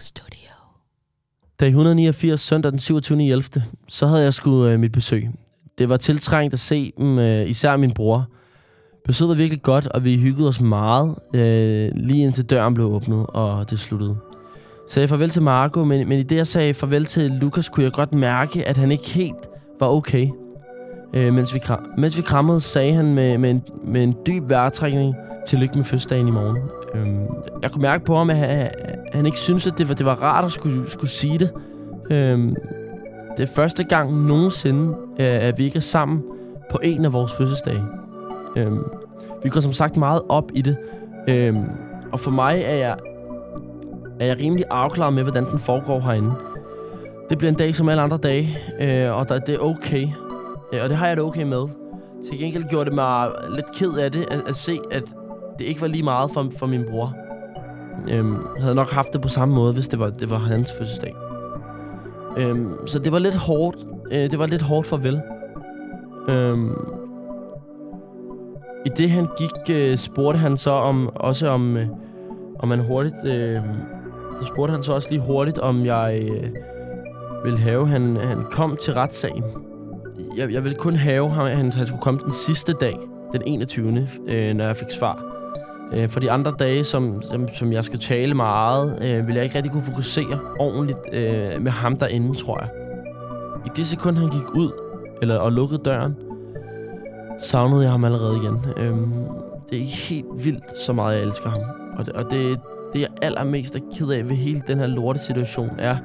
Studio. Dag 189, søndag den 27. 11. Så havde jeg sgu øh, mit besøg. Det var tiltrængt at se dem, øh, især min bror. Besøget var virkelig godt, og vi hyggede os meget, øh, lige indtil døren blev åbnet, og det sluttede. Sagde farvel til Marco, men, men i det jeg sagde farvel til Lukas, kunne jeg godt mærke, at han ikke helt var okay. Øh, mens, vi mens vi krammede, sagde han med, med, en, med en dyb vejrtrækning, tillykke med fødselsdagen i morgen. Øh, jeg kunne mærke på ham, at han, han ikke syntes, at det var, det var rart at skulle, skulle sige det. Øhm, det er første gang nogensinde, øh, at vi ikke er sammen på en af vores fødselsdage. Øhm, vi går som sagt meget op i det. Øhm, og for mig er jeg, er jeg rimelig afklaret med, hvordan den foregår herinde. Det bliver en dag som alle andre dage, øh, og der, det er okay. Øh, og det har jeg det okay med. Til gengæld gjorde det mig lidt ked af det, at, at se, at det ikke var lige meget for, for min bror. Øhm, havde nok haft det på samme måde, hvis det var, det var hans fødselsdag. Øhm, så det var lidt hårdt. Øh, det var lidt hårdt farvel. Øhm, I det han gik, øh, spurgte han så om, også om, øh, om man hurtigt... Øh, så spurgte han så også lige hurtigt, om jeg øh, ville have, han, han kom til retssagen. Jeg, jeg ville kun have, at han, han skulle komme den sidste dag, den 21. Øh, når jeg fik svar. Øh, for de andre dage, som, som, som jeg skal tale meget, øh, vil jeg ikke rigtig kunne fokusere ordentligt øh, med ham derinde, tror jeg. I det sekund, han gik ud eller, og lukkede døren, savnede jeg ham allerede igen. Øh, det er helt vildt, så meget jeg elsker ham. Og det, og det, det jeg allermest er ked af ved hele den her lorte situation, er,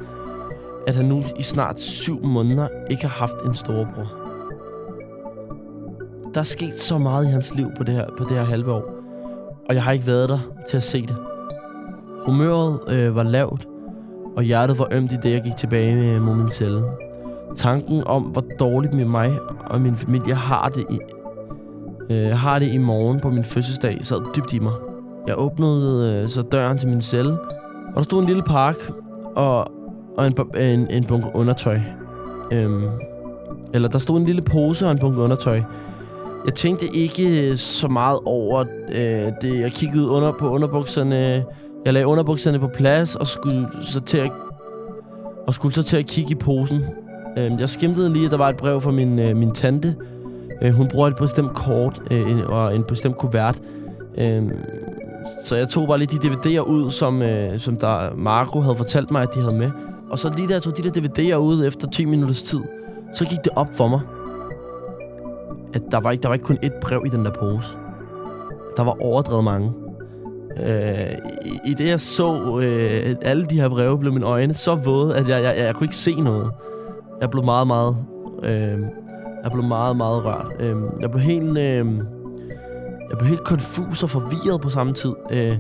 at han nu i snart syv måneder ikke har haft en storebror. Der er sket så meget i hans liv på det her, på det her halve år og jeg har ikke været der til at se det. Humøret øh, var lavt, og hjertet var ømt i det, jeg gik tilbage med, mod min celle. Tanken om, hvor dårligt med mig og min familie har det i, øh, har det i morgen på min fødselsdag, sad dybt i mig. Jeg åbnede øh, så døren til min celle, og der stod en lille park og, og en, en, en bunke undertøj. Øhm, eller der stod en lille pose og en bunke undertøj. Jeg tænkte ikke øh, så meget over øh, det. Jeg kiggede under på underbukserne. Jeg lagde underbukserne på plads og skulle så til at, og skulle så til at kigge i posen. Øh, jeg skimtede lige, at der var et brev fra min, øh, min tante. Øh, hun bruger et bestemt kort øh, en, og en bestemt kuvert. Øh, så jeg tog bare lige de DVD'er ud, som, øh, som der Marco havde fortalt mig, at de havde med. Og så lige da jeg tog de der DVD'er ud efter 10 minutters tid, så gik det op for mig, at der var ikke, der var ikke kun et brev i den der pose. Der var overdrevet mange. Øh, i, I det jeg så øh, alle de her breve, blev mine øjne så våde, at jeg, jeg, jeg, jeg kunne ikke se noget. Jeg blev meget, meget... Øh, jeg blev meget, meget rørt. Øh, jeg blev helt... Øh, jeg blev helt konfus og forvirret på samme tid. Øh,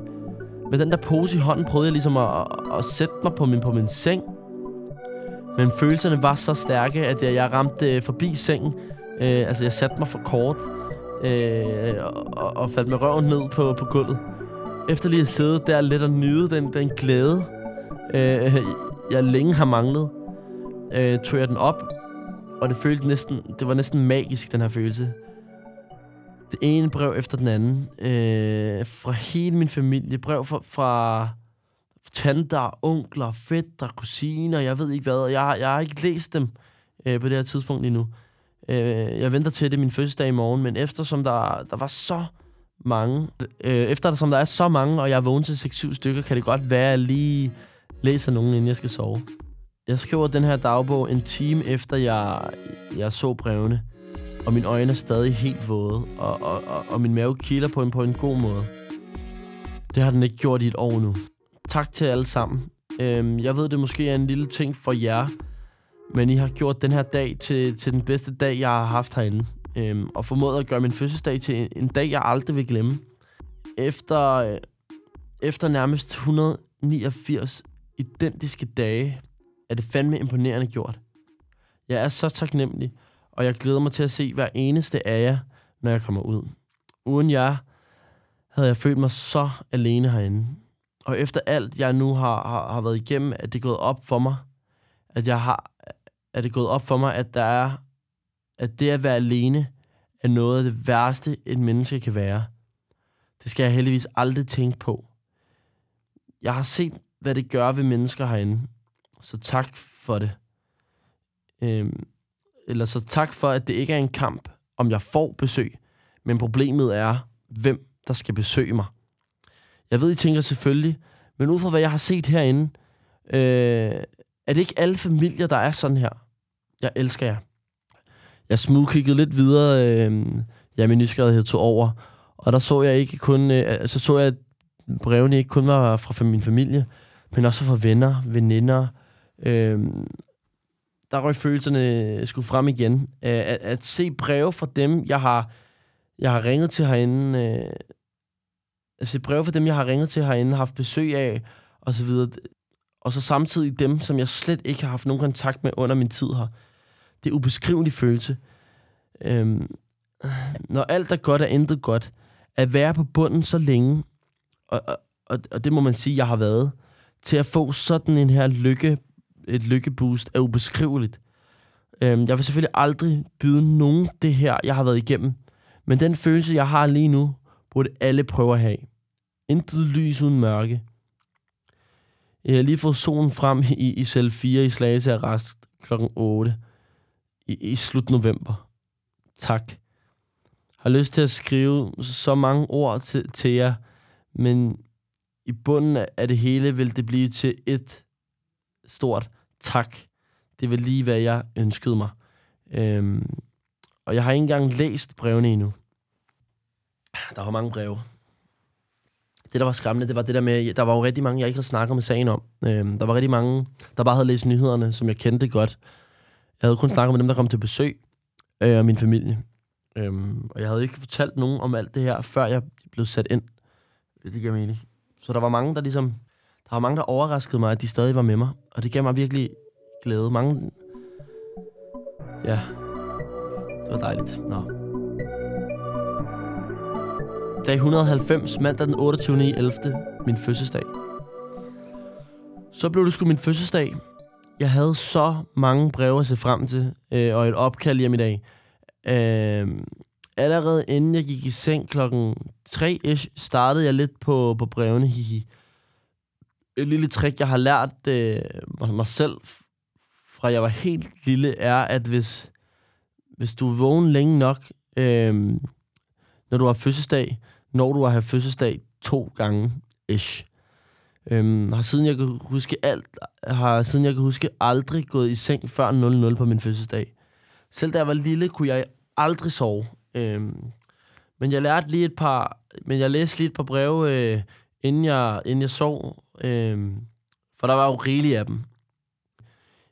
med den der pose i hånden prøvede jeg ligesom at, at, at sætte mig på min, på min seng. Men følelserne var så stærke, at jeg, jeg ramte øh, forbi sengen Øh, altså, jeg satte mig for kort øh, og, og faldt med røven ned på, på gulvet. Efter lige at sidde der lidt og nyde den, den glæde, øh, jeg længe har manglet, øh, tog jeg den op, og det føltes næsten, det var næsten magisk, den her følelse. Det ene brev efter den anden, øh, fra hele min familie, brev fra, fra tanter, onkler, fætter, kusiner, jeg ved ikke hvad, jeg, jeg har ikke læst dem øh, på det her tidspunkt endnu. Øh, jeg venter til det min fødselsdag i morgen, men eftersom der, der var så mange, øh, eftersom der er så mange, og jeg er vågen til 6-7 stykker, kan det godt være, at jeg lige læser nogen, inden jeg skal sove. Jeg skriver den her dagbog en time efter, jeg, jeg så brevene, og mine øjne er stadig helt våde, og, og, og, og min mave kilder på en, på en god måde. Det har den ikke gjort i et år nu. Tak til alle sammen. Øhm, jeg ved, det måske er en lille ting for jer, men I har gjort den her dag til, til den bedste dag, jeg har haft herinde. Øhm, og formået at gøre min fødselsdag til en, en dag, jeg aldrig vil glemme. Efter, øh, efter nærmest 189 identiske dage, er det fandme imponerende gjort. Jeg er så taknemmelig, og jeg glæder mig til at se hver eneste af jer, når jeg kommer ud. Uden jer havde jeg følt mig så alene herinde. Og efter alt, jeg nu har, har, har været igennem, at det gået op for mig, at jeg har, er det gået op for mig, at der er, at det at være alene er noget af det værste, et menneske kan være. Det skal jeg heldigvis aldrig tænke på. Jeg har set hvad det gør ved mennesker herinde. Så tak for det. Øhm, eller så tak for, at det ikke er en kamp, om jeg får besøg. Men problemet er, hvem der skal besøge mig. Jeg ved, I tænker selvfølgelig, men ud fra hvad jeg har set herinde, øh, er det ikke alle familier, der er sådan her. Jeg elsker jer. Jeg smugkiggede lidt videre, øh, ja, min nysgerrighed tog over, og der så jeg ikke kun, øh, så så jeg, at brevene ikke kun var fra min familie, men også fra venner, veninder. Øh, der røg følelserne øh, skulle frem igen. At, at se breve fra dem, jeg har, jeg har ringet til herinde, øh, at se breve fra dem, jeg har ringet til herinde, haft besøg af, og så videre. Og så samtidig dem, som jeg slet ikke har haft nogen kontakt med under min tid her. Det er ubeskrivelig følelse. Øhm, når alt er godt, er intet godt. At være på bunden så længe, og, og, og det må man sige, jeg har været, til at få sådan en her lykke, et lykkeboost, er ubeskriveligt. Øhm, jeg vil selvfølgelig aldrig byde nogen det her, jeg har været igennem. Men den følelse, jeg har lige nu, burde alle prøve at have. Intet lys uden mørke. Jeg har lige fået solen frem i, i cell 4 i Slagelse Arrest kl. 8 i, i slut november. Tak. Har lyst til at skrive så mange ord til, til jer, men i bunden af det hele vil det blive til et stort tak. Det vil lige, hvad jeg ønskede mig. Øhm, og jeg har ikke engang læst brevene endnu. Der var mange breve. Det, der var skræmmende, det var det der med, der var jo rigtig mange, jeg ikke havde snakket med sagen om. Øhm, der var rigtig mange, der bare havde læst nyhederne, som jeg kendte godt. Jeg havde kun snakket med dem, der kom til besøg, øh, og min familie. Øhm, og jeg havde ikke fortalt nogen om alt det her, før jeg blev sat ind. Hvis det giver mening. Så der var mange, der ligesom... Der var mange, der overraskede mig, at de stadig var med mig. Og det gav mig virkelig glæde. Mange... Ja. Det var dejligt. Nå. Dag 190, mandag den 28. i 11. Min fødselsdag. Så blev det sgu min fødselsdag. Jeg havde så mange breve at se frem til, øh, og et opkald hjem i dag. Øh, allerede inden jeg gik i seng klokken 3-ish, startede jeg lidt på, på brevene. Hihi. Et lille trick, jeg har lært øh, mig selv, fra jeg var helt lille, er, at hvis, hvis du vågner længe nok, øh, når du har fødselsdag, når du har fødselsdag to gange ish. Øhm, har siden jeg kan huske alt, har siden jeg kan huske aldrig gået i seng før 00 på min fødselsdag. Selv da jeg var lille, kunne jeg aldrig sove. Øhm, men jeg lærte lige et par, men jeg læste lige et par breve, øh, inden, jeg, inden jeg sov. Øh, for der var jo rigeligt af dem.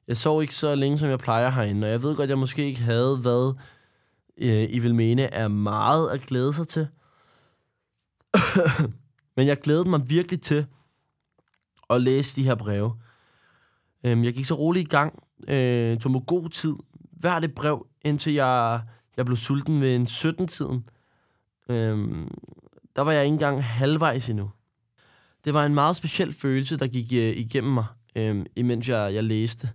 Jeg sov ikke så længe, som jeg plejer herinde, og jeg ved godt, at jeg måske ikke havde, hvad øh, I vil mene er meget at glæde sig til. Men jeg glædede mig virkelig til at læse de her breve. Øhm, jeg gik så roligt i gang, øh, tog mig god tid, hver det brev, indtil jeg, jeg blev sulten ved en 17-tiden. Øhm, der var jeg ikke engang halvvejs endnu. Det var en meget speciel følelse, der gik øh, igennem mig, øh, imens jeg, jeg læste.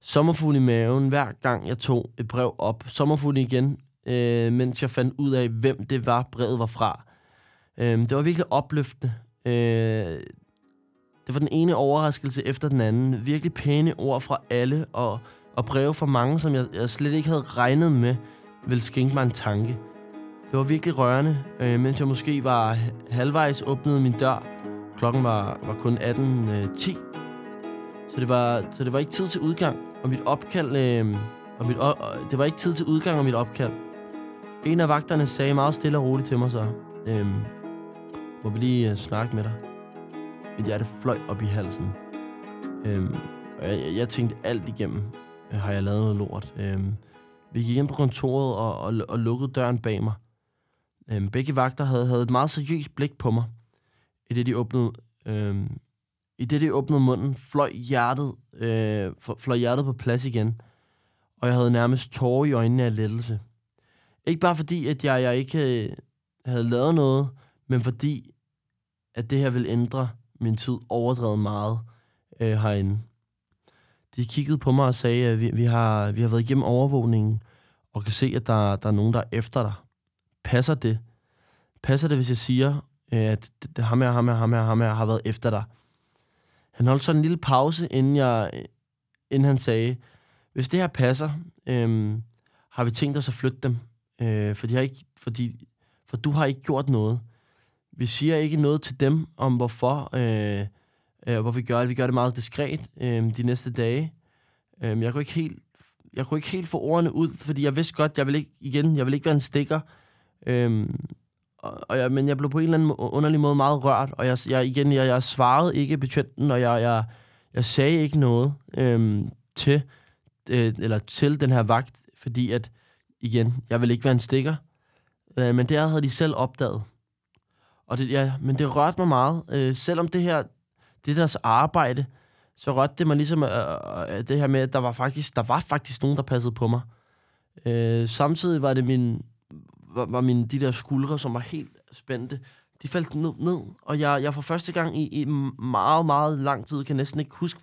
Sommerfugl i maven, hver gang jeg tog et brev op. Sommerfugl igen, øh, mens jeg fandt ud af, hvem det var, brevet var fra. Øhm, det var virkelig opløftende. Øh, det var den ene overraskelse efter den anden. Virkelig pæne ord fra alle, og, og breve fra mange, som jeg, jeg slet ikke havde regnet med, ville skænke mig en tanke. Det var virkelig rørende, øh, mens jeg måske var halvvejs åbnede min dør. Klokken var, var kun 18.10. Øh, så, det var, så det var ikke tid til udgang, og mit opkald... Øh, og mit, og, det var ikke tid til udgang af mit opkald. En af vagterne sagde meget stille og roligt til mig så. Øh, må vi lige øh, snakke med dig? Mit hjerte fløj op i halsen. Øhm, og jeg, jeg tænkte alt igennem, øh, har jeg lavet noget lort. Øhm, vi gik ind på kontoret og, og, og lukkede døren bag mig. Øhm, begge vagter havde, havde et meget seriøst blik på mig. I det, de åbnede, øhm, i det, de åbnede munden, fløj hjertet, øh, fløj hjertet på plads igen. Og jeg havde nærmest tårer i øjnene af lettelse. Ikke bare fordi, at jeg, jeg ikke øh, havde lavet noget, men fordi, at det her vil ændre min tid overdrevet meget øh, herinde. De kiggede på mig og sagde, at vi, vi, har, vi har været igennem overvågningen, og kan se, at der, der er nogen, der er efter dig. Passer det? Passer det, hvis jeg siger, øh, at det, ham her, ham her, ham her, ham her har været efter dig? han holdt sådan en lille pause, inden, jeg, inden han sagde, hvis det her passer, øh, har vi tænkt os at flytte dem. Øh, for, de har ikke, fordi, for du har ikke gjort noget. Vi siger ikke noget til dem om, hvorfor, øh, øh, hvor vi gør det. Vi gør det meget diskret øh, de næste dage. Øh, jeg kunne ikke helt jeg kunne ikke helt få ordene ud, fordi jeg vidste godt, jeg vil ikke, igen, jeg vil ikke være en stikker. Øh, og, og jeg, men jeg blev på en eller anden underlig måde meget rørt, og jeg, jeg igen, jeg, jeg svarede ikke betjenten, og jeg, jeg, jeg sagde ikke noget øh, til, øh, eller til den her vagt, fordi at, igen, jeg vil ikke være en stikker. Øh, men det havde de selv opdaget. Og det, ja, men det rørte mig meget. Øh, selvom det her, det deres arbejde, så rørte det mig ligesom øh, øh, øh, det her med, at der var faktisk, der var faktisk nogen, der passede på mig. Øh, samtidig var det min, var, var mine, de der skuldre, som var helt spændte, de faldt ned, ned og jeg, jeg for første gang i, i meget, meget lang tid, kan næsten ikke huske,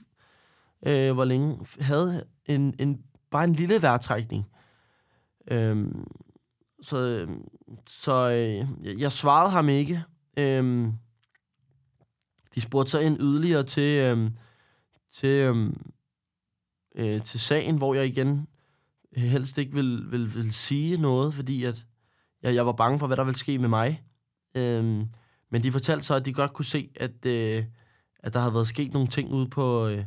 øh, hvor længe, havde en, en, bare en lille vejrtrækning. Øh, så øhm, så øh, jeg svarede ham ikke. Øhm, de spurgte så ind yderligere til, øhm, til, øhm, øh, til sagen, hvor jeg igen helst ikke vil, vil, vil sige noget, fordi at jeg, jeg var bange for, hvad der ville ske med mig. Øhm, men de fortalte så, at de godt kunne se, at, øh, at der havde været sket nogle ting ude på, øh,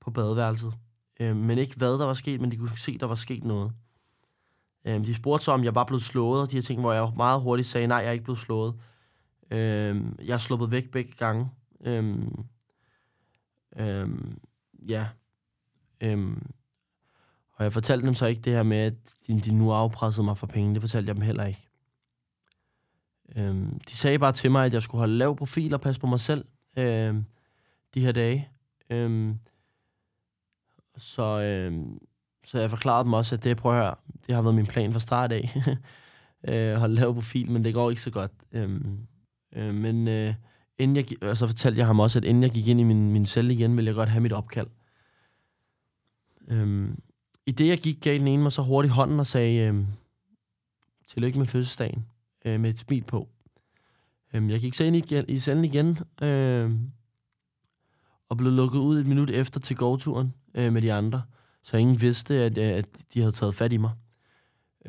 på badeværelset. Øhm, men ikke hvad der var sket, men de kunne se, at der var sket noget. Øhm, de spurgte så, om jeg var blevet slået, og de her ting, hvor jeg meget hurtigt sagde, nej, jeg er ikke blevet slået. Øhm, jeg er sluppet væk begge gange. Øhm, øhm, ja. Øhm, og jeg fortalte dem så ikke det her med, at de, de nu afpressede mig for penge. Det fortalte jeg dem heller ikke. Øhm, de sagde bare til mig, at jeg skulle holde lav profil og passe på mig selv øhm, de her dage. Øhm, så, øhm, så jeg forklarede dem også, at det, prøver at høre, det har været min plan fra start af. øh, holde lav profil, men det går ikke så godt. Øhm, øh, men øh, inden jeg, og så fortalte jeg ham også, at inden jeg gik ind i min, min celle igen, ville jeg godt have mit opkald. Øhm, I det jeg gik, gav den ene mig så hurtigt hånden og sagde, øhm, tillykke med fødselsdagen øh, med et smil på. Øhm, jeg gik så ind i, i cellen igen, øh, og blev lukket ud et minut efter til gårdturen øh, med de andre, så ingen vidste, at, øh, at de havde taget fat i mig.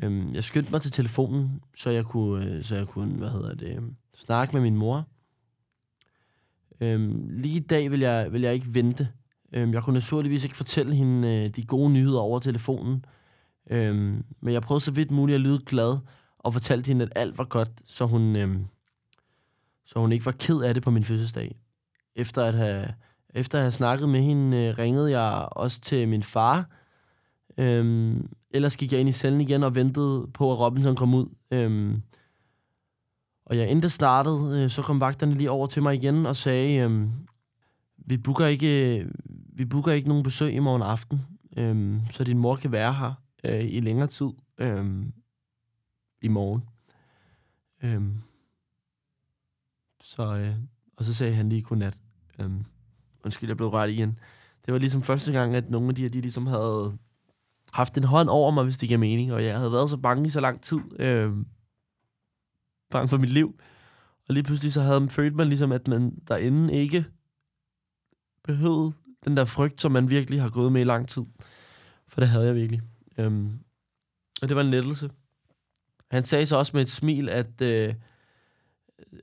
Øhm, jeg skyndte mig til telefonen, så jeg kunne, øh, så jeg kunne hvad hedder det, øhm, snakke med min mor. Øhm, lige i dag vil jeg, vil jeg ikke vente. Øhm, jeg kunne naturligvis ikke fortælle hende øh, de gode nyheder over telefonen. Øhm, men jeg prøvede så vidt muligt at lyde glad, og fortalte hende, at alt var godt, så hun, øhm, så hun ikke var ked af det på min fødselsdag. Efter at have, efter at have snakket med hende, øh, ringede jeg også til min far. Øhm, ellers gik jeg ind i cellen igen og ventede på, at Robinson kom ud. Øhm, og jeg endte startede, øh, så kom vagterne lige over til mig igen og sagde, øhm, vi booker ikke, øh, vi booker ikke nogen besøg i morgen aften, øhm, så din mor kan være her øh, i længere tid. Øhm, i morgen. Øhm, så, øh, og så sagde han lige godnat. Øhm, undskyld, jeg blev ret igen. Det var ligesom første gang, at nogle af de her, de ligesom havde haft en hånd over mig, hvis det giver mening, og jeg havde været så bange i så lang tid. Øh, bange for mit liv. Og lige pludselig så havde man følte man ligesom, at man derinde ikke behøvede den der frygt, som man virkelig har gået med i lang tid. For det havde jeg virkelig. Øhm, og det var en lettelse. Han sagde så også med et smil, at... Øh,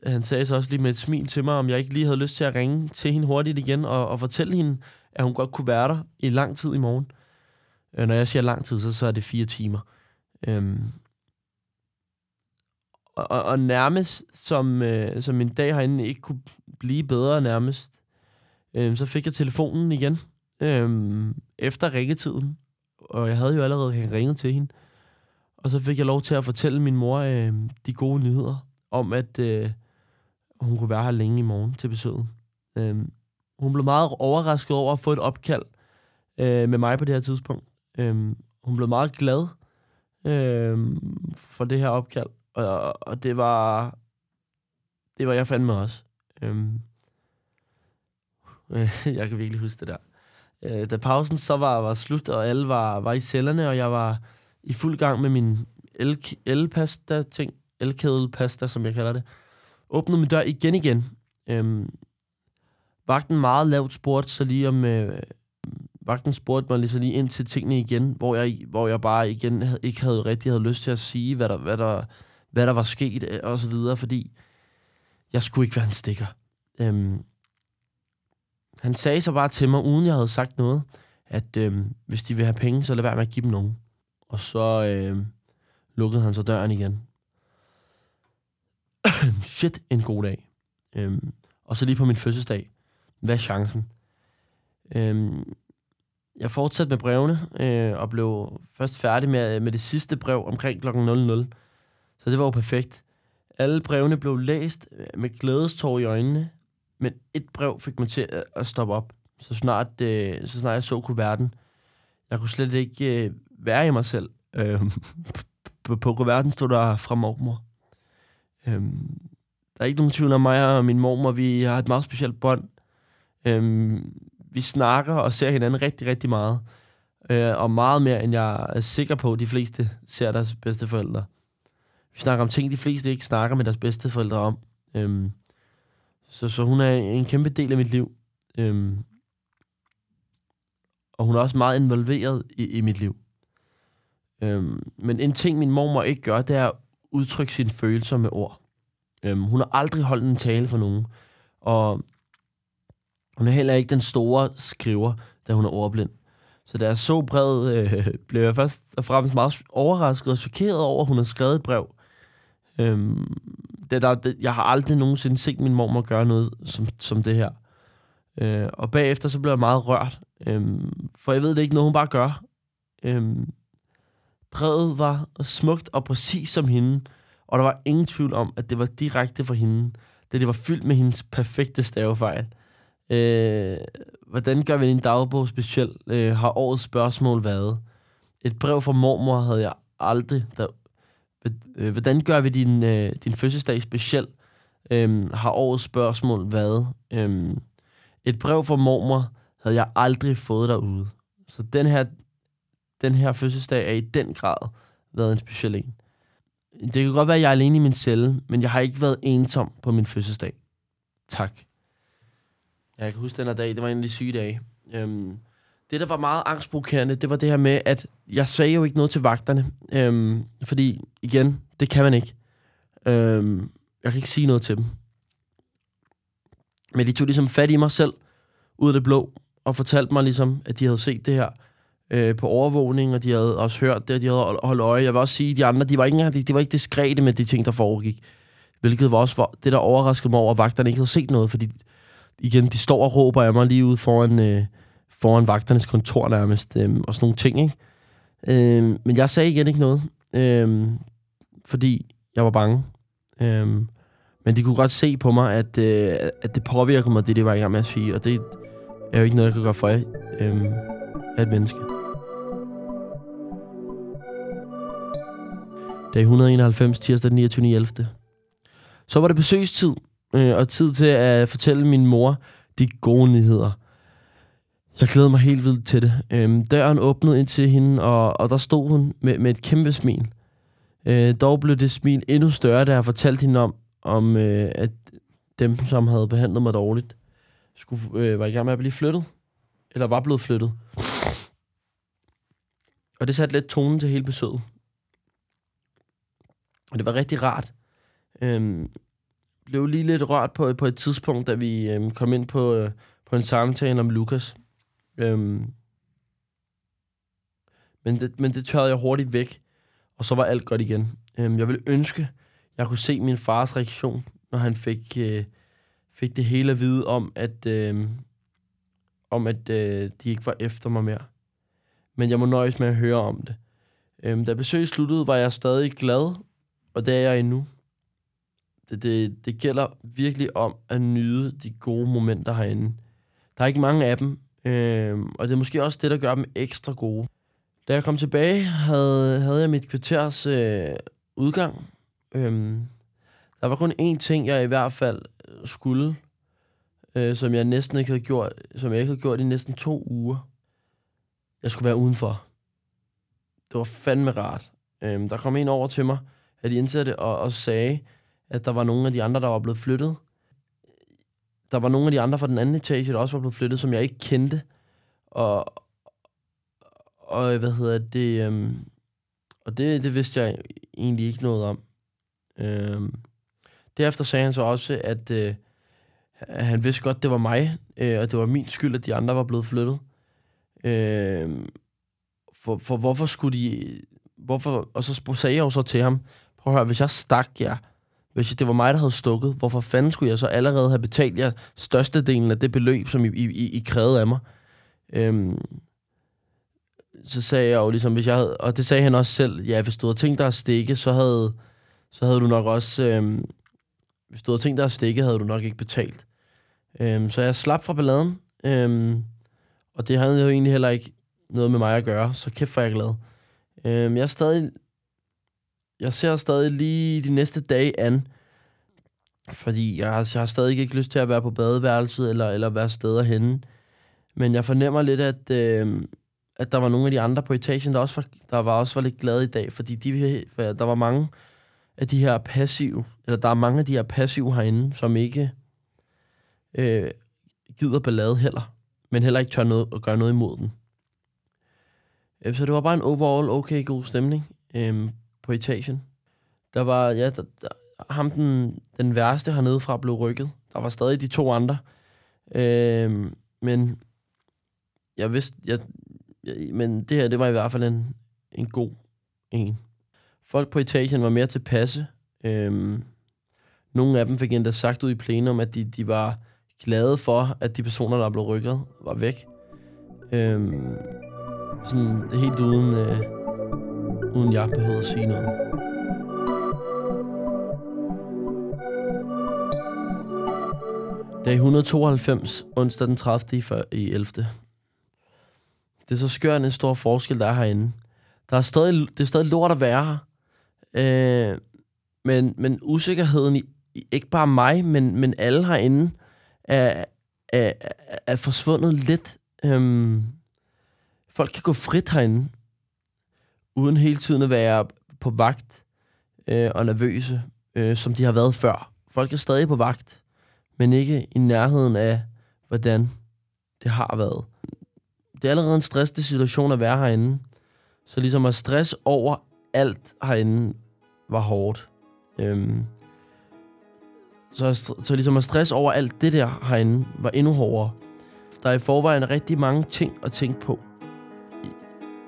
han sagde så også lige med et smil til mig, om jeg ikke lige havde lyst til at ringe til hende hurtigt igen og, og fortælle hende, at hun godt kunne være der i lang tid i morgen. Øh, når jeg siger lang tid, så, så er det fire timer. Øhm, og, og, nærmest som, øh, som min dag herinde ikke kunne blive bedre nærmest, øh, så fik jeg telefonen igen øh, efter ringetiden. Og jeg havde jo allerede ringet til hende. Og så fik jeg lov til at fortælle min mor øh, de gode nyheder om, at øh, hun kunne være her længe i morgen til besøget. Øh, hun blev meget overrasket over at få et opkald øh, med mig på det her tidspunkt. Øh, hun blev meget glad øh, for det her opkald, og, og det var det var jeg fandme også. Øhm, jeg kan virkelig huske det der. Øh, da pausen så var, var slut, og alle var, var i cellerne, og jeg var i fuld gang med min el-pasta-ting, el pasta som jeg kalder det. Åbnede min dør igen igen. Øhm, vagten meget lavt spurgte så lige om... Øh, vagten spurgte mig lige så lige ind til tingene igen, hvor jeg, hvor jeg bare igen havde, ikke havde rigtig havde lyst til at sige, hvad der, hvad der, hvad der var sket øh, og så videre, fordi jeg skulle ikke være en stikker. Øhm, han sagde så bare til mig, uden jeg havde sagt noget, at øhm, hvis de vil have penge, så lad være med at give dem nogen. Og så øhm, lukkede han så døren igen. Shit, en god dag. Øhm, og så lige på min fødselsdag. Hvad er chancen? Øhm, jeg fortsatte med brevene, øh, og blev først færdig med, med det sidste brev omkring kl. 00. Så det var jo perfekt. Alle brevene blev læst øh, med glædestår i øjnene, men et brev fik mig til at stoppe op, så snart, øh, så snart jeg så kuverten. Jeg kunne slet ikke øh, være i mig selv. Øh, på, på kuverten stod der fra mormor. Øh, der er ikke nogen tvivl om mig og min mormor. Vi har et meget specielt bånd. Øh, vi snakker og ser hinanden rigtig, rigtig meget. Øh, og meget mere, end jeg er sikker på, de fleste ser deres bedste forældre. Vi snakker om ting, de fleste ikke snakker med deres bedste forældre om. Øhm, så, så hun er en kæmpe del af mit liv. Øhm, og hun er også meget involveret i, i mit liv. Øhm, men en ting, min mormor ikke gør, det er at udtrykke sine følelser med ord. Øhm, hun har aldrig holdt en tale for nogen. Og hun er heller ikke den store skriver, da hun er ordblind. Så da jeg så brevet, øh, blev jeg først og fremmest meget overrasket og chokeret over, at hun har skrevet et brev. Øhm, det der, det, jeg har aldrig nogensinde set min mormor gøre noget som, som det her. Øh, og bagefter så blev jeg meget rørt. Øhm, for jeg ved det ikke noget, hun bare gør. Øhm, præget var smukt og præcis som hende. Og der var ingen tvivl om, at det var direkte fra hende. Det, det var fyldt med hendes perfekte stavefejl. Øh, hvordan gør vi en dagbog speciel? Øh, har årets spørgsmål været? Et brev fra mormor havde jeg aldrig. Der, Øh, hvordan gør vi din, øh, din fødselsdag speciel? Øhm, har årets spørgsmål været? Øhm, et brev fra mormor havde jeg aldrig fået derude. Så den her, den her fødselsdag er i den grad været en speciel en. Det kan godt være, at jeg er alene i min celle, men jeg har ikke været ensom på min fødselsdag. Tak. Jeg kan huske den her dag, det var en af de syge dage. Øhm, det, der var meget angstprovokerende, det var det her med, at jeg sagde jo ikke noget til vagterne. Øhm, fordi, igen, det kan man ikke. Øhm, jeg kan ikke sige noget til dem. Men de tog ligesom fat i mig selv, ud af det blå, og fortalte mig ligesom, at de havde set det her øh, på overvågning, og de havde også hørt det, og de havde holdt øje. Jeg vil også sige, at de andre, de var ikke, de, de var ikke diskrete med de ting, der foregik. Hvilket var også det, der overraskede mig over, at vagterne ikke havde set noget, fordi igen, de står og råber af mig lige ude foran, øh, foran vagternes kontor nærmest, øh, og sådan nogle ting, ikke? Øh, men jeg sagde igen ikke noget, øh, fordi jeg var bange. Øh, men de kunne godt se på mig, at, øh, at det påvirker mig, det det var i gang med at sige, og det er jo ikke noget, jeg kan gøre for jer, øh, af et menneske. Dag 191, tirsdag den 29. 11. Så var det besøgstid, øh, og tid til at fortælle min mor de gode nyheder. Jeg glæder mig helt vildt til det. Øhm, døren åbnede ind til hende, og, og der stod hun med, med et kæmpe smil. Øh, dog blev det smil endnu større, da jeg fortalte hende om, om øh, at dem, som havde behandlet mig dårligt, skulle, øh, var i gang med at blive flyttet. Eller var blevet flyttet. Og det satte lidt tonen til hele besøget. Og det var rigtig rart. Øhm, blev lige lidt rørt på, på et tidspunkt, da vi øhm, kom ind på, øh, på en samtale om Lukas. Øhm, men, det, men det tørrede jeg hurtigt væk, og så var alt godt igen. Øhm, jeg ville ønske, jeg kunne se min fars reaktion, når han fik, øh, fik det hele at vide om, at, øh, om at øh, de ikke var efter mig mere. Men jeg må nøjes med at høre om det. Øhm, da besøget sluttede, var jeg stadig glad, og det er jeg endnu det, det, det gælder virkelig om at nyde de gode momenter herinde. Der er ikke mange af dem, øh, og det er måske også det, der gør dem ekstra gode. Da jeg kom tilbage, havde, havde jeg mit kvarters øh, udgang. Øh, der var kun én ting, jeg i hvert fald skulle, øh, som jeg næsten ikke havde gjort, som jeg ikke havde gjort i næsten to uger. Jeg skulle være udenfor. Det var fandme rart. Øh, der kom en over til mig, at de indsatte og, og sagde, at der var nogle af de andre, der var blevet flyttet der var nogle af de andre fra den anden etage, der også var blevet flyttet, som jeg ikke kendte. Og, og hvad hedder det... Øhm, og det, det vidste jeg egentlig ikke noget om. Øhm, derefter sagde han så også, at øh, han vidste godt, det var mig, øh, og det var min skyld, at de andre var blevet flyttet. Øh, for, for hvorfor skulle de... Hvorfor, og så sagde jeg jo så til ham, prøv at høre, hvis jeg stak jer, hvis det var mig, der havde stukket, hvorfor fanden skulle jeg så allerede have betalt jer størstedelen af det beløb, som I, I, I krævede af mig? Øhm, så sagde jeg jo ligesom, hvis jeg havde, og det sagde han også selv, ja, hvis du havde tænkt dig at stikke, så havde, så havde du nok også, øhm, hvis du havde tænkt dig at stikke, havde du nok ikke betalt. Øhm, så jeg slap fra balladen, øhm, og det havde jo egentlig heller ikke noget med mig at gøre, så kæft for jeg glad. Øhm, jeg er stadig, jeg ser stadig lige de næste dage an, fordi jeg, har, jeg har stadig ikke lyst til at være på badeværelset, eller, eller være steder henne. Men jeg fornemmer lidt, at, øh, at der var nogle af de andre på etagen, der også var, der var også var lidt glade i dag, fordi de, øh, der var mange af de her passive, eller der er mange af de her passive herinde, som ikke øh, gider ballade heller, men heller ikke tør noget, at gøre noget imod den. Øh, så det var bare en overall okay god stemning øh, på etagen. Der var, ja, der, der, ham den, den værste hernede fra blev rykket. Der var stadig de to andre. Øh, men jeg vidste, jeg, jeg, men det her, det var i hvert fald en, en god en. Folk på etagen var mere tilpasse. Øhm, nogle af dem fik endda sagt ud i plenum, at de, de var glade for, at de personer, der blev rykket, var væk. Øhm, sådan helt uden, øh, uden jeg behøvede at sige noget. Dag 192, onsdag den 30. i 11. Det er så skørt en stor forskel, der er herinde. Der er stadig, det er stadig lort at være her. Øh, men, men usikkerheden i, ikke bare mig, men, men alle herinde, er, er, er forsvundet lidt. Øhm, folk kan gå frit herinde, uden hele tiden at være på vagt øh, og nervøse, øh, som de har været før. Folk er stadig på vagt, men ikke i nærheden af, hvordan det har været. Det er allerede en stressende situation at være herinde. Så ligesom at stress over alt herinde var hårdt. Øhm, så, så ligesom at stress over alt det der herinde var endnu hårdere. Der er i forvejen rigtig mange ting at tænke på.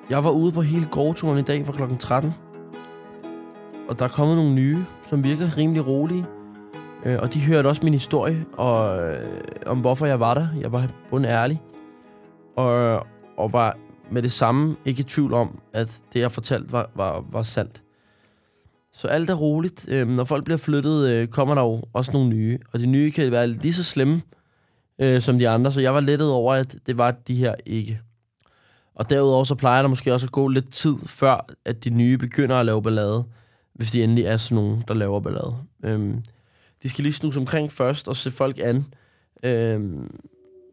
Jeg var ude på hele gårdturen i dag fra kl. 13. Og der er kommet nogle nye, som virker rimelig rolige. Øh, og de hørte også min historie og, øh, om, hvorfor jeg var der. Jeg var bund ærlig. Og, og var med det samme ikke i tvivl om, at det, jeg fortalte, var, var, var sandt. Så alt er roligt. Øh, når folk bliver flyttet, øh, kommer der jo også nogle nye. Og de nye kan være lige så slemme øh, som de andre. Så jeg var lettet over, at det var de her ikke. Og derudover så plejer der måske også at gå lidt tid, før at de nye begynder at lave ballade. Hvis de endelig er sådan nogen, der laver ballade. Øhm, de skal lige snuse omkring først og se folk an. Øhm,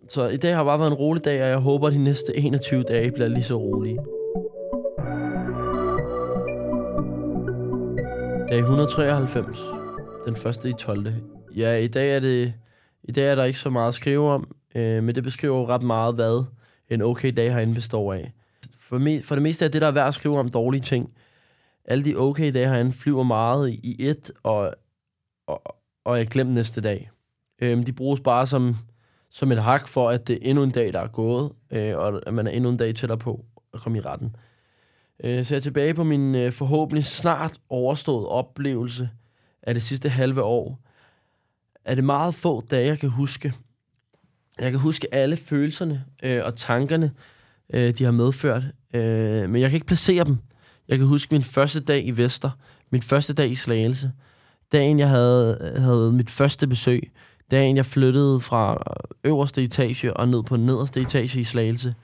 så i dag har bare været en rolig dag, og jeg håber, at de næste 21 dage bliver lige så rolige. Dag 193. Den første i 12. Ja, i dag er det i dag er der ikke så meget at skrive om, øh, men det beskriver jo ret meget, hvad en okay dag herinde består af. For, me, for det meste er det, der er værd at skrive om dårlige ting. Alle de okay dage herinde flyver meget i et, og, og, og jeg glemt næste dag. Øhm, de bruges bare som, som et hak for, at det er endnu en dag, der er gået, øh, og at man er endnu en dag tættere på at komme i retten. Øh, så jeg er tilbage på min øh, forhåbentlig snart overstået oplevelse af det sidste halve år. Er det meget få dage, jeg kan huske. Jeg kan huske alle følelserne øh, og tankerne, øh, de har medført, øh, men jeg kan ikke placere dem. Jeg kan huske min første dag i Vester, min første dag i Slagelse, dagen jeg havde, havde mit første besøg, dagen jeg flyttede fra øverste etage og ned på nederste etage i Slagelse,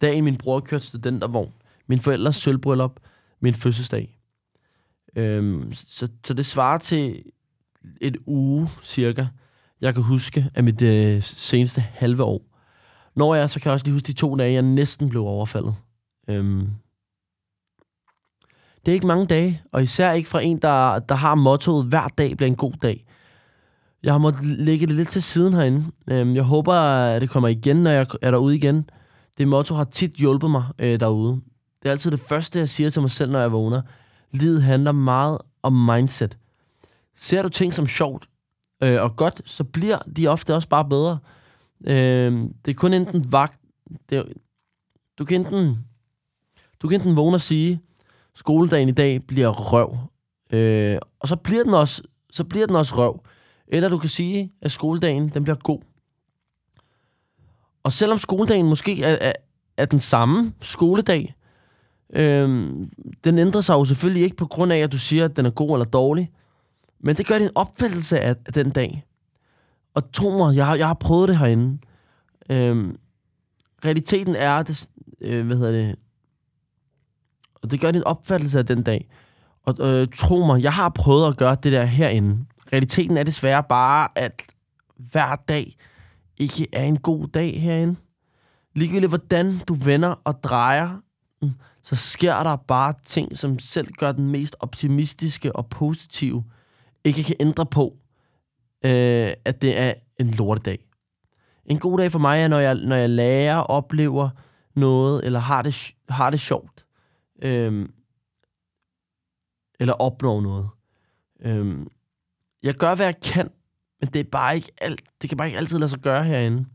dagen min bror kørte studentervogn, min forældres sølvbryllup, min fødselsdag. Øhm, så, så det svarer til et uge cirka, jeg kan huske af mit øh, seneste halve år. Når jeg så kan jeg også lige huske de to dage, jeg næsten blev overfaldet. Øhm, det er ikke mange dage, og især ikke fra en, der, der har mottoet, hver dag bliver en god dag. Jeg har måttet lægge det lidt til siden herinde. Øhm, jeg håber, at det kommer igen, når jeg er derude igen. Det motto har tit hjulpet mig øh, derude. Det er altid det første, jeg siger til mig selv, når jeg vågner. Livet handler meget om mindset. Ser du ting som sjovt øh, og godt, så bliver de ofte også bare bedre. Øh, det er kun enten vagt... Det er, du kan enten... Du kan enten vågne og sige, skoledagen i dag bliver røv. Øh, og så bliver den også så bliver den også røv. Eller du kan sige, at skoledagen den bliver god. Og selvom skoledagen måske er, er, er den samme skoledag, øh, den ændrer sig jo selvfølgelig ikke på grund af, at du siger, at den er god eller dårlig. Men det gør din opfattelse af, af den dag. Og tro mig, jeg har, jeg har prøvet det herinde. Øhm, realiteten er, det, øh, hvad hedder det, og det gør din opfattelse af den dag. Og øh, tro mig, jeg har prøvet at gøre det der herinde. Realiteten er desværre bare, at hver dag ikke er en god dag herinde. Ligegyldigt hvordan du vender og drejer, så sker der bare ting, som selv gør den mest optimistiske og positive, ikke kan ændre på, øh, at det er en lortedag. En god dag for mig er, når jeg, når jeg lærer, oplever noget, eller har det, har det sjovt. Øh, eller opnår noget. Øh, jeg gør, hvad jeg kan, men det er bare ikke alt, det kan bare ikke altid lade sig gøre herinde.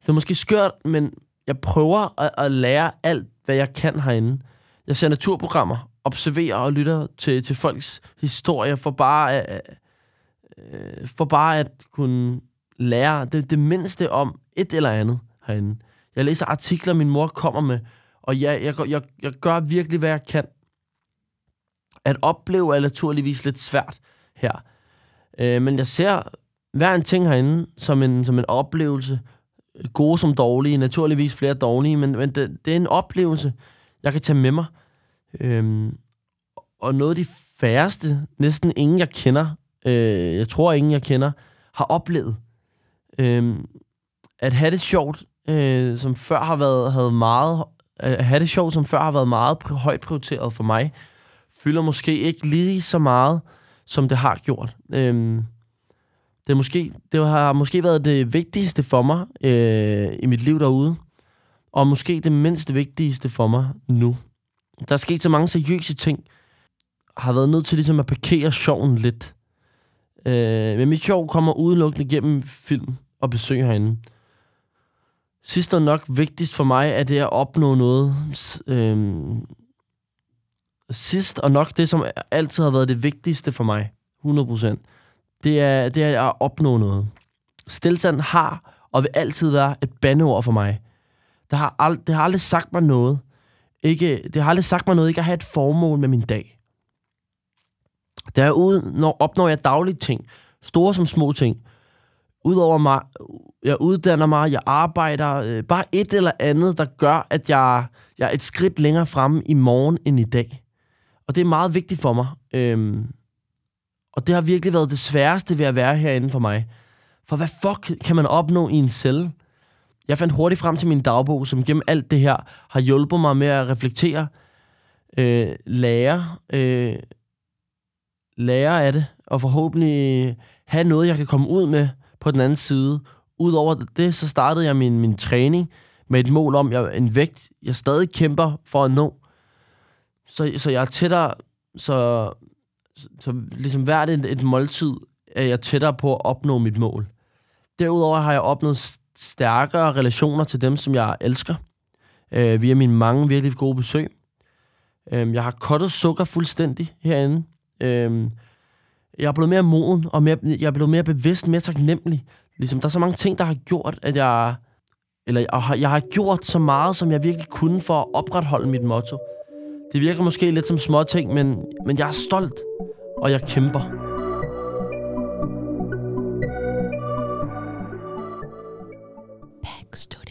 Det er måske skørt, men jeg prøver at, at lære alt, hvad jeg kan herinde. Jeg ser naturprogrammer, observerer og lytter til, til folks historier for bare, øh, for bare at kunne lære det, det mindste om et eller andet herinde. Jeg læser artikler, min mor kommer med, og jeg, jeg, jeg, jeg gør virkelig, hvad jeg kan. At opleve er naturligvis lidt svært her. Øh, men jeg ser hver en ting herinde som en, som en oplevelse. Gode som dårlige, naturligvis flere dårlige, men, men det, det er en oplevelse, jeg kan tage med mig. Øh, og noget af de færreste, næsten ingen jeg kender, øh, jeg tror ingen jeg kender, har oplevet. Øhm, at have det sjovt, øh, som før har været havde meget, øh, at have det sjovt, som før har været meget højt prioriteret for mig, fylder måske ikke lige så meget, som det har gjort. Øhm, det, er måske, det har måske været det vigtigste for mig øh, i mit liv derude, og måske det mindst vigtigste for mig nu. Der er sket så mange seriøse ting, har været nødt til ligesom at parkere sjoven lidt. Øh, men mit sjov kommer udelukkende gennem film og besøg herinde. Sidst og nok vigtigst for mig er det at opnå noget, øh, sidst, og nok det, som altid har været det vigtigste for mig, 100%, det er, det er at opnå noget. Stilstand har og vil altid være et bandeord for mig. Det har, ald- det har aldrig sagt mig noget. Ikke, det har aldrig sagt mig noget ikke at have et formål med min dag. Derude når, opnår jeg daglige ting, store som små ting. Udover mig, jeg uddanner mig, jeg arbejder, øh, bare et eller andet, der gør, at jeg, jeg er et skridt længere fremme i morgen end i dag. Og det er meget vigtigt for mig. Øhm, og det har virkelig været det sværeste ved at være herinde for mig. For hvad fuck kan man opnå i en celle? Jeg fandt hurtigt frem til min dagbog, som gennem alt det her har hjulpet mig med at reflektere, øh, lære, øh, lære af det, og forhåbentlig have noget, jeg kan komme ud med på den anden side. Udover det, så startede jeg min, min træning med et mål om, jeg, en vægt, jeg stadig kæmper for at nå. Så, så jeg er tættere, så, så ligesom hvert et, et måltid er jeg tættere på at opnå mit mål. Derudover har jeg opnået stærkere relationer til dem, som jeg elsker, øh, via mine mange virkelig gode besøg. Øh, jeg har kottet sukker fuldstændig herinde. Øh, jeg er blevet mere moden, og mere, jeg er blevet mere bevidst, mere taknemmelig. Ligesom, der er så mange ting, der har gjort, at jeg... Eller jeg har, jeg har gjort så meget, som jeg virkelig kunne for at opretholde mit motto. Det virker måske lidt som små ting, men, men jeg er stolt, og jeg kæmper. studio.